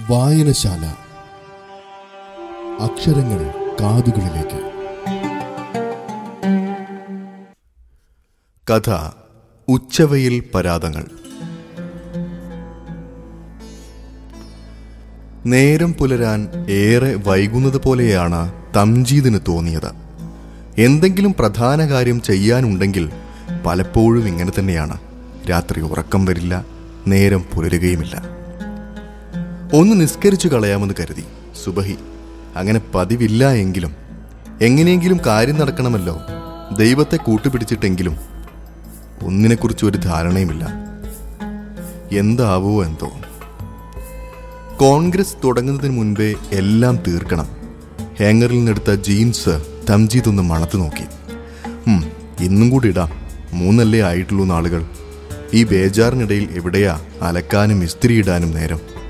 വായനശാല. അക്ഷരങ്ങൾ കാതുകളിലേക്ക്. കഥ ഉച്ചവയിൽ പരാതങ്ങൾ. നേരം പുലരാൻ ഏറെ വൈകുന്നത് പോലെയാണ് തംജീദിന് തോന്നിയത്. എന്തെങ്കിലും പ്രധാന കാര്യം ചെയ്യാനുണ്ടെങ്കിൽ പലപ്പോഴും ഇങ്ങനെ തന്നെയാണ്. രാത്രി ഉറക്കം വരില്ല നേരം പുലരുകയുമില്ല. ഒന്ന് നിസ്കരിച്ചു കളയാമെന്ന് കരുതി. സുബഹി അങ്ങനെ പതിവില്ല എങ്കിലും. എങ്ങനെയെങ്കിലും കാര്യം നടക്കണമല്ലോ. ദൈവത്തെ കൂട്ടുപിടിച്ചിട്ടെങ്കിലും ഒന്നിനെക്കുറിച്ച് ഒരു ധാരണയുമില്ല. എന്താവോ എന്തോ. കോൺഗ്രസ് തുടങ്ങുന്നതിന് മുൻപേ എല്ലാം തീർക്കണം. ഹാങ്ങറിൽ നിന്നെടുത്ത ജീൻസ് തംജീദ് ഒന്ന് മണത്ത് നോക്കി. ഇന്നും കൂടി ഇടാം. മൂന്നല്ലേ ആയിട്ടുള്ളൂ നാളുകൾ ഈ ബേജാറിനിടയിൽ എവിടെയാ അലക്കാനും ഇസ്തിരി ഇടാനും നേരം?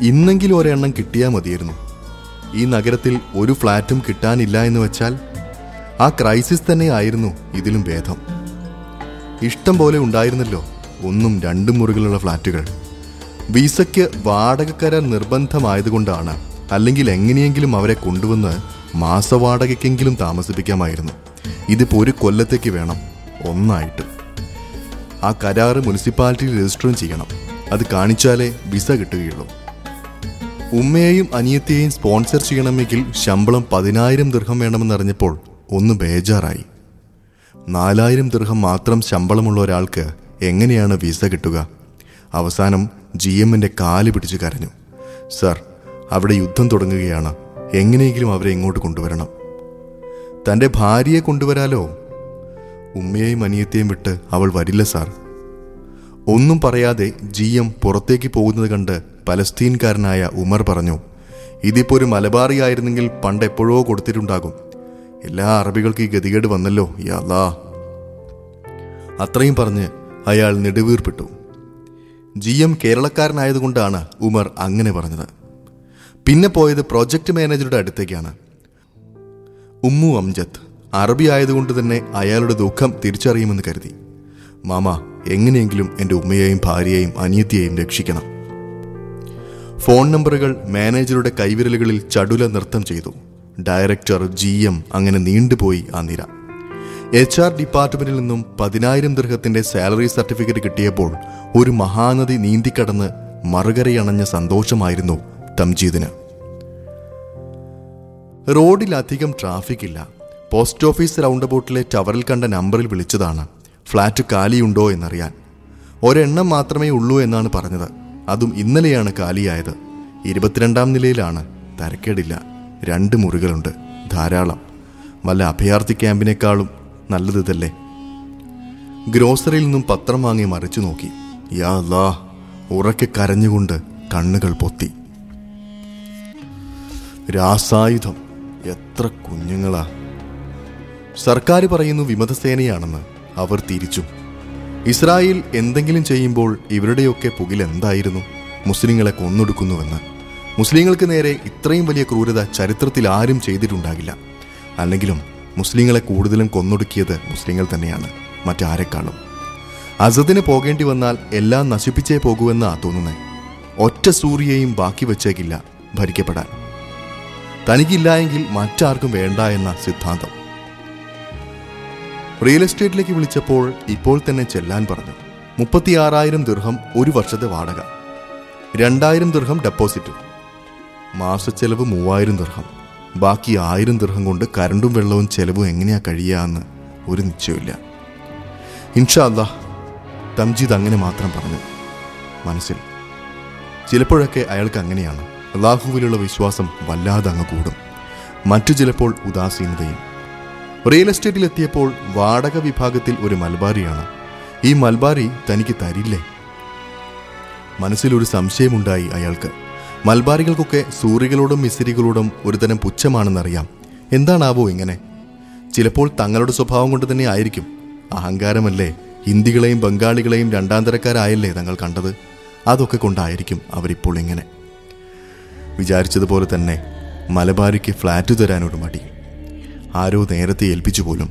ഇന്നെങ്കിലും ഒരെണ്ണം കിട്ടിയാൽ മതിയായിരുന്നു. ഈ നഗരത്തിൽ ഒരു ഫ്ലാറ്റും കിട്ടാനില്ല എന്ന് വെച്ചാൽ ആ ക്രൈസിസ് തന്നെ ആയിരുന്നു ഇതിലും ഭേദം. ഇഷ്ടം പോലെ ഉണ്ടായിരുന്നല്ലോ ഒന്നും രണ്ടും മുറികളുള്ള ഫ്ലാറ്റുകൾ. വിസയ്ക്ക് വാടകക്കരാർ നിർബന്ധമായതുകൊണ്ടാണ് അല്ലെങ്കിൽ എങ്ങനെയെങ്കിലും അവരെ കൊണ്ടുവന്ന് മാസവാടകയ്ക്കെങ്കിലും താമസിപ്പിക്കാമായിരുന്നു. ഇതിപ്പോൾ ഒരു കൊല്ലത്തേക്ക് വേണം ഒന്നായിട്ട്. ആ കരാറ് മുനിസിപ്പാലിറ്റിയിൽ രജിസ്റ്ററും ചെയ്യണം. അത് കാണിച്ചാലേ വിസ കിട്ടുകയുള്ളൂ. ഉമ്മയെയും അനിയത്തെയും സ്പോൺസർ ചെയ്യണമെങ്കിൽ ശമ്പളം പതിനായിരം ദീർഘം വേണമെന്നറിഞ്ഞപ്പോൾ ഒന്ന് ബേജാറായി. നാലായിരം ദീർഘം മാത്രം ശമ്പളമുള്ള ഒരാൾക്ക് എങ്ങനെയാണ് വിസ കിട്ടുക? അവസാനം ജി എമ്മിന്റെ കാൽ പിടിച്ച് കരഞ്ഞു. സർ അവിടെ യുദ്ധം തുടങ്ങുകയാണ്. എങ്ങനെയെങ്കിലും അവരെ ഇങ്ങോട്ട് കൊണ്ടുവരണം. തന്റെ ഭാര്യയെ കൊണ്ടുവരാലോ? ഉമ്മയെയും അനിയത്തെയും വിട്ട് അവൾ വരില്ല സാർ. ഒന്നും പറയാതെ ജി എം പുറത്തേക്ക് പോകുന്നത് കണ്ട് പലസ്തീൻകാരനായ ഉമർ പറഞ്ഞു ഇതിപ്പോ ഒരു മലബാറിയായിരുന്നെങ്കിൽ പണ്ട് എപ്പോഴോ കൊടുത്തിട്ടുണ്ടാകും. എല്ലാ അറബികൾക്കും ഈ ഗതികേട് വന്നല്ലോ യാതാ അത്രയും പറഞ്ഞ് അയാൾ നെടുവീർപ്പിട്ടു. ജി എം കേരളക്കാരനായതുകൊണ്ടാണ് ഉമർ അങ്ങനെ പറഞ്ഞത്. പിന്നെ പോയത് പ്രോജക്റ്റ് മാനേജറുടെ അടുത്തേക്കാണ്. ഉമ്മു അംജത്ത് അറബി ആയതുകൊണ്ട് തന്നെ അയാളുടെ ദുഃഖം തിരിച്ചറിയുമെന്ന് കരുതി. മാമ എങ്ങനെയെങ്കിലും എന്റെ ഉമ്മയെയും ഭാര്യയെയും അനിയത്തിയെയും രക്ഷിക്കണം. ഫോൺ നമ്പറുകൾ മാനേജറുടെ കൈവിരലുകളിൽ ചടുല നൃത്തം ചെയ്തു. ഡയറക്ടർ ജി എം അങ്ങനെ നീണ്ടുപോയി ആ നിര. എച്ച് ആർ ഡിപ്പാർട്ട്മെന്റിൽ നിന്നും പതിനായിരം ദൃഹത്തിന്റെ സാലറി സർട്ടിഫിക്കറ്റ് കിട്ടിയപ്പോൾ ഒരു മഹാനദി നീന്തിക്കടന്ന് മറുകരയണഞ്ഞ സന്തോഷമായിരുന്നു തംജീദിന്. റോഡിൽ അധികം ട്രാഫിക് ഇല്ല പോസ്റ്റ് ഓഫീസ് റൗണ്ട് അബൌട്ടിലെ ടവറിൽ കണ്ട നമ്പറിൽ വിളിച്ചതാണ്. ഫ്ലാറ്റ് കാലിയുണ്ടോ എന്നറിയാൻ. ഒരെണ്ണം മാത്രമേ ഉള്ളൂ എന്നാണ് പറഞ്ഞത്. അതും ഇന്നലെയാണ് കാലിയായത്. ഇരുപത്തിരണ്ടാം നിലയിലാണ്. തരക്കേടില്ല. രണ്ട് മുറികളുണ്ട്. ധാരാളം. വല്ല അഭയാർത്ഥി ക്യാമ്പിനേക്കാളും നല്ലത് ഇതല്ലേ? ഗ്രോസറിയിൽ നിന്നും പത്രം വാങ്ങി മറിച്ചു നോക്കി. യാ ലാ ഉറക്കെ കരഞ്ഞുകൊണ്ട് കണ്ണുകൾ പൊത്തി. രാസായുധം. എത്ര കുഞ്ഞുങ്ങളാ. സർക്കാർ പറയുന്നു വിമതസേനയാണെന്ന്. അവർ തിരിച്ചു. ഇസ്രായേൽ എന്തെങ്കിലും ചെയ്യുമ്പോൾ ഇവരുടെയൊക്കെ പുകിൽ എന്തായിരുന്നു? മുസ്ലിങ്ങളെ കൊന്നൊടുക്കുന്നുവെന്ന്. മുസ്ലിങ്ങൾക്ക് നേരെ ഇത്രയും വലിയ ക്രൂരത ചരിത്രത്തിൽ ആരും ചെയ്തിട്ടുണ്ടാകില്ല. അല്ലെങ്കിലും മുസ്ലിങ്ങളെ കൂടുതലും കൊന്നൊടുക്കിയത് മുസ്ലിങ്ങൾ തന്നെയാണ്. മറ്റാരെക്കാളും അസദിന് പോകേണ്ടി വന്നാൽ എല്ലാം നശിപ്പിച്ചേ പോകുമെന്നാ തോന്നുന്നത് ഒറ്റ സൂര്യയും ബാക്കി വച്ചേക്കില്ല ഭരിക്കപ്പെടാൻ. തനിക്കില്ല എങ്കിൽ മറ്റാർക്കും വേണ്ട എന്ന സിദ്ധാന്തം. റിയൽ എസ്റ്റേറ്റിലേക്ക് വിളിച്ചപ്പോൾ ഇപ്പോൾ തന്നെ ചെല്ലാൻ പറഞ്ഞു. മുപ്പത്തിയാറായിരം ദീർഘം ഒരു വർഷത്തെ വാടക. രണ്ടായിരം ദീർഘം ഡെപ്പോസിറ്റും. മാസച്ചെലവ് മൂവായിരം ദീർഘം ബാക്കി ആയിരം ദീർഘം കൊണ്ട് കരണ്ടും വെള്ളവും ചെലവും എങ്ങനെയാ കഴിയാന്ന് ഒരു നിശ്ചയമില്ല ഇൻഷാ അല്ലാ തംജീദ് അങ്ങനെ മാത്രം പറഞ്ഞു. മനസ്സിൽ. ചിലപ്പോഴൊക്കെ അയാൾക്ക് അങ്ങനെയാണ്. അള്ളാഹുവിലുള്ള വിശ്വാസം വല്ലാതെ അങ്ങ് കൂടും. മറ്റു ചിലപ്പോൾ ഉദാസീനതയും റിയൽ എസ്റ്റേറ്റിൽ എത്തിയപ്പോൾ വാടക വിഭാഗത്തിൽ ഒരു മൽബാരിയാണ്. ഈ മൽബാരി തനിക്ക് തരില്ലേ? മനസ്സിലൊരു സംശയമുണ്ടായി അയാൾക്ക്. മൽബാരികൾക്കൊക്കെ സൂറികളോടും മിസിരികളോടും ഒരുതരം പുച്ഛമാണെന്നറിയാം. എന്താണാവോ ഇങ്ങനെ? ചിലപ്പോൾ തങ്ങളുടെ സ്വഭാവം കൊണ്ട് തന്നെ ആയിരിക്കും. അഹങ്കാരമല്ലേ? ഹിന്ദികളെയും ബംഗാളികളെയും രണ്ടാം തരക്കാരായല്ലേ തങ്ങൾ കണ്ടത്? അതൊക്കെ കൊണ്ടായിരിക്കും അവരിപ്പോൾ ഇങ്ങനെ. വിചാരിച്ചതുപോലെ തന്നെ മലബാരിക്ക് ഫ്ലാറ്റ് തരാനൊരു മടി. ആരോ നേരത്തെ ഏൽപ്പിച്ചു പോലും.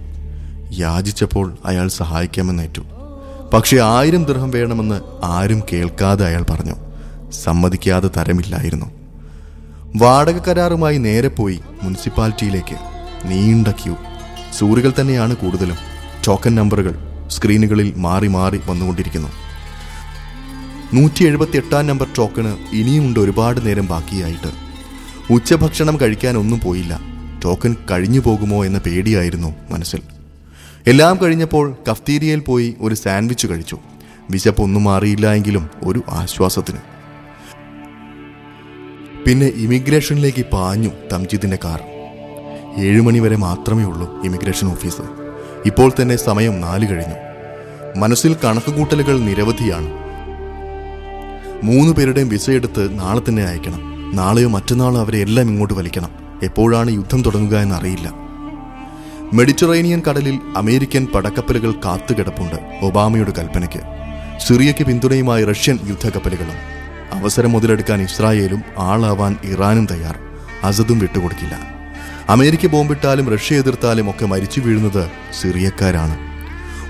യാചിച്ചപ്പോൾ അയാൾ സഹായിക്കാമെന്നേറ്റു. പക്ഷെ ആയിരം ദൃഹം വേണമെന്ന് ആരും കേൾക്കാതെ അയാൾ പറഞ്ഞു. സമ്മതിക്കാതെ തരമില്ലായിരുന്നു. വാടക കരാറുമായി നേരെ പോയി മുനിസിപ്പാലിറ്റിയിലേക്ക്. നീണ്ട ക്യൂ. സൂറികൾ തന്നെയാണ് കൂടുതലും. ടോക്കൺ നമ്പറുകൾ സ്ക്രീനുകളിൽ മാറി മാറി വന്നുകൊണ്ടിരിക്കുന്നു. നൂറ്റി എഴുപത്തി എട്ടാം നമ്പർ ടോക്കണ് ഇനിയുമുണ്ട് ഒരുപാട് നേരം ബാക്കിയായിട്ട്. ഉച്ചഭക്ഷണം കഴിക്കാനൊന്നും പോയില്ല. ടോക്കൺ കഴിഞ്ഞു പോകുമോ എന്ന പേടിയായിരുന്നു മനസ്സിൽ. എല്ലാം കഴിഞ്ഞപ്പോൾ കഫ്തീരിയയിൽ പോയി ഒരു സാൻഡ്വിച്ച് കഴിച്ചു. വിശപ്പൊന്നും മാറിയില്ല എങ്കിലും ഒരു ആശ്വാസത്തിന്. പിന്നെ ഇമിഗ്രേഷനിലേക്ക് പാഞ്ഞു തംജിദിന്റെ കാർ. ഏഴുമണി വരെ മാത്രമേ ഉള്ളൂ ഇമിഗ്രേഷൻ ഓഫീസ്. ഇപ്പോൾ തന്നെ സമയം നാല് കഴിഞ്ഞു. മനസ്സിൽ കണക്കുകൂട്ടലുകൾ നിരവധിയാണ്. മൂന്ന് പേരുടെയും വിസ എടുത്ത് നാളെ തന്നെ അയക്കണം. നാളെയോ മറ്റന്നാളോ അവരെ എല്ലാം ഇങ്ങോട്ട് വലിക്കണം. എപ്പോഴാണ് യുദ്ധം തുടങ്ങുക എന്നറിയില്ല. മെഡിറ്ററേനിയൻ കടലിൽ അമേരിക്കൻ പടക്കപ്പലുകൾ കാത്തുകിടപ്പുണ്ട് ഒബാമയുടെ കൽപ്പനയ്ക്ക്. സിറിയയ്ക്ക് പിന്തുണയുമായി റഷ്യൻ യുദ്ധക്കപ്പലുകളും. അവസരം മുതലെടുക്കാൻ ഇസ്രായേലും ആളാവാൻ ഇറാനും തയ്യാർ. അസദും വിട്ടുകൊടുക്കില്ല. അമേരിക്ക ബോംബിട്ടാലും റഷ്യ എതിർത്താലും ഒക്കെ മരിച്ചു വീഴുന്നത് സിറിയക്കാരാണ്.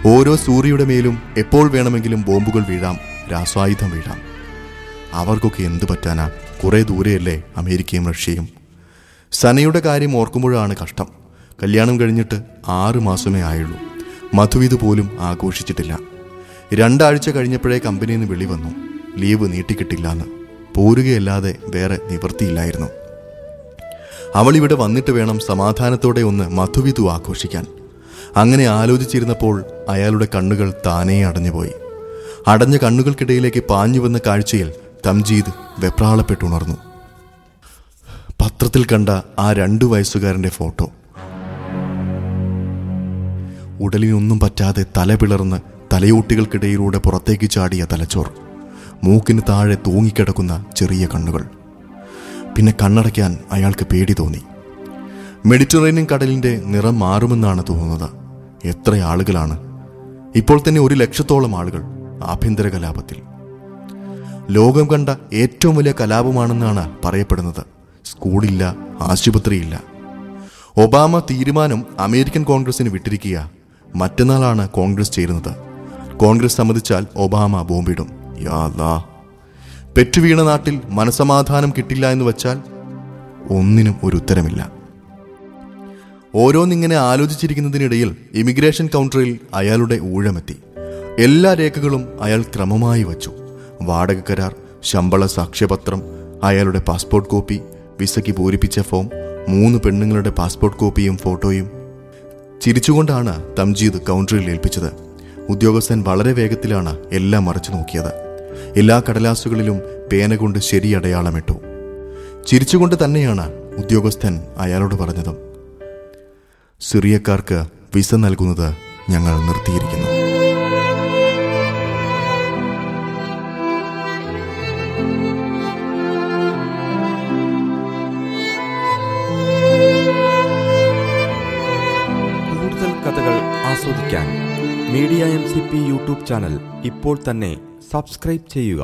ഓരോ സൂര്യയുടെ മേലും എപ്പോൾ വേണമെങ്കിലും ബോംബുകൾ വീഴാം രാസായുധം വീഴാം. അവർക്കൊക്കെ എന്തു പറ്റാനാ? കുറേ ദൂരെയല്ലേ അമേരിക്കയും റഷ്യയും സനയുടെ കാര്യം ഓർക്കുമ്പോഴാണ് കഷ്ടം. കല്യാണം കഴിഞ്ഞിട്ട് ആറ് മാസമേ ആയുള്ളൂ. മധുവിത് പോലും ആഘോഷിച്ചിട്ടില്ല. രണ്ടാഴ്ച കഴിഞ്ഞപ്പോഴേ കമ്പനിയിൽ നിന്ന് വിളി വന്നു. ലീവ് നീട്ടിക്കിട്ടില്ലാന്ന്. പോരുകയല്ലാതെ വേറെ നിവൃത്തിയില്ലായിരുന്നു. അവൾ ഇവിടെ വന്നിട്ട് വേണം സമാധാനത്തോടെ ഒന്ന് മധുവിധു ആഘോഷിക്കാൻ. അങ്ങനെ ആലോചിച്ചിരുന്നപ്പോൾ അയാളുടെ കണ്ണുകൾ താനേ അടഞ്ഞുപോയി. അടഞ്ഞ കണ്ണുകൾക്കിടയിലേക്ക് പാഞ്ഞു വന്ന കാഴ്ചയിൽ തംജീദ് വെപ്രാളപ്പെട്ടുണർന്നു. പത്രത്തിൽ കണ്ട ആ രണ്ടു വയസ്സുകാരന്റെ ഫോട്ടോ. ഉടലിനൊന്നും പറ്റാതെ തല പിളർന്ന് തലയോട്ടികൾക്കിടയിലൂടെ പുറത്തേക്ക് ചാടിയ തലച്ചോർ മൂക്കിന് താഴെ തൂങ്ങിക്കിടക്കുന്ന ചെറിയ കണ്ണുകൾ. പിന്നെ കണ്ണടയ്ക്കാൻ അയാൾക്ക് പേടി തോന്നി. മെഡിറ്ററേനിയൻ കടലിന്റെ നിറം മാറുമെന്നാണ് തോന്നുന്നത്. എത്ര ആളുകളാണ്. ഇപ്പോൾ തന്നെ ഒരു ലക്ഷത്തോളം ആളുകൾ ആഭ്യന്തര കലാപത്തിൽ. ലോകം കണ്ട ഏറ്റവും വലിയ കലാപമാണെന്നാണ് പറയപ്പെടുന്നത്. സ്കൂളില്ല ആശുപത്രിയില്ല. ഒബാമ തീരുമാനം അമേരിക്കൻ കോൺഗ്രസിന് വിട്ടിരിക്കുക. മറ്റന്നാളാണ് കോൺഗ്രസ് ചേരുന്നത്. കോൺഗ്രസ് സമ്മതിച്ചാൽ ഒബാമ ബോംബിടും. യാതാ പെറ്റുവീണ നാട്ടിൽ മനസമാധാനം കിട്ടില്ല എന്ന് വച്ചാൽ ഒന്നിനും ഒരു ഉത്തരമില്ല. ഓരോന്നിങ്ങനെ ആലോചിച്ചിരിക്കുന്നതിനിടയിൽ ഇമിഗ്രേഷൻ കൗണ്ടറിൽ അയാളുടെ ഊഴമെത്തി. എല്ലാ രേഖകളും അയാൾ ക്രമമായി വച്ചു. വാടക കരാർ ശമ്പള സാക്ഷ്യപത്രം അയാളുടെ പാസ്പോർട്ട് കോപ്പി വിസയ്ക്ക് പൂരിപ്പിച്ച ഫോം മൂന്ന് പെണ്ണുങ്ങളുടെ പാസ്പോർട്ട് കോപ്പിയും ഫോട്ടോയും. ചിരിച്ചുകൊണ്ടാണ് തംജീദ് കൗണ്ടറിൽ ഏൽപ്പിച്ചത്. ഉദ്യോഗസ്ഥൻ വളരെ വേഗത്തിലാണ് എല്ലാം മറച്ചു നോക്കിയത്. എല്ലാ കടലാസുകളിലും പേന കൊണ്ട് ശരി അടയാളമിട്ടു. ചിരിച്ചുകൊണ്ട് തന്നെയാണ് ഉദ്യോഗസ്ഥൻ അയാളോട് പറഞ്ഞതും. സിറിയക്കാർക്ക് വിസ നൽകുന്നത് ഞങ്ങൾ നിർത്തിയിരിക്കുന്നു. ആസ്വദിക്കാൻ media M C P YouTube channel ഇപ്പോൾ തന്നെ സബ്സ്ക്രൈബ് ചെയ്യുക.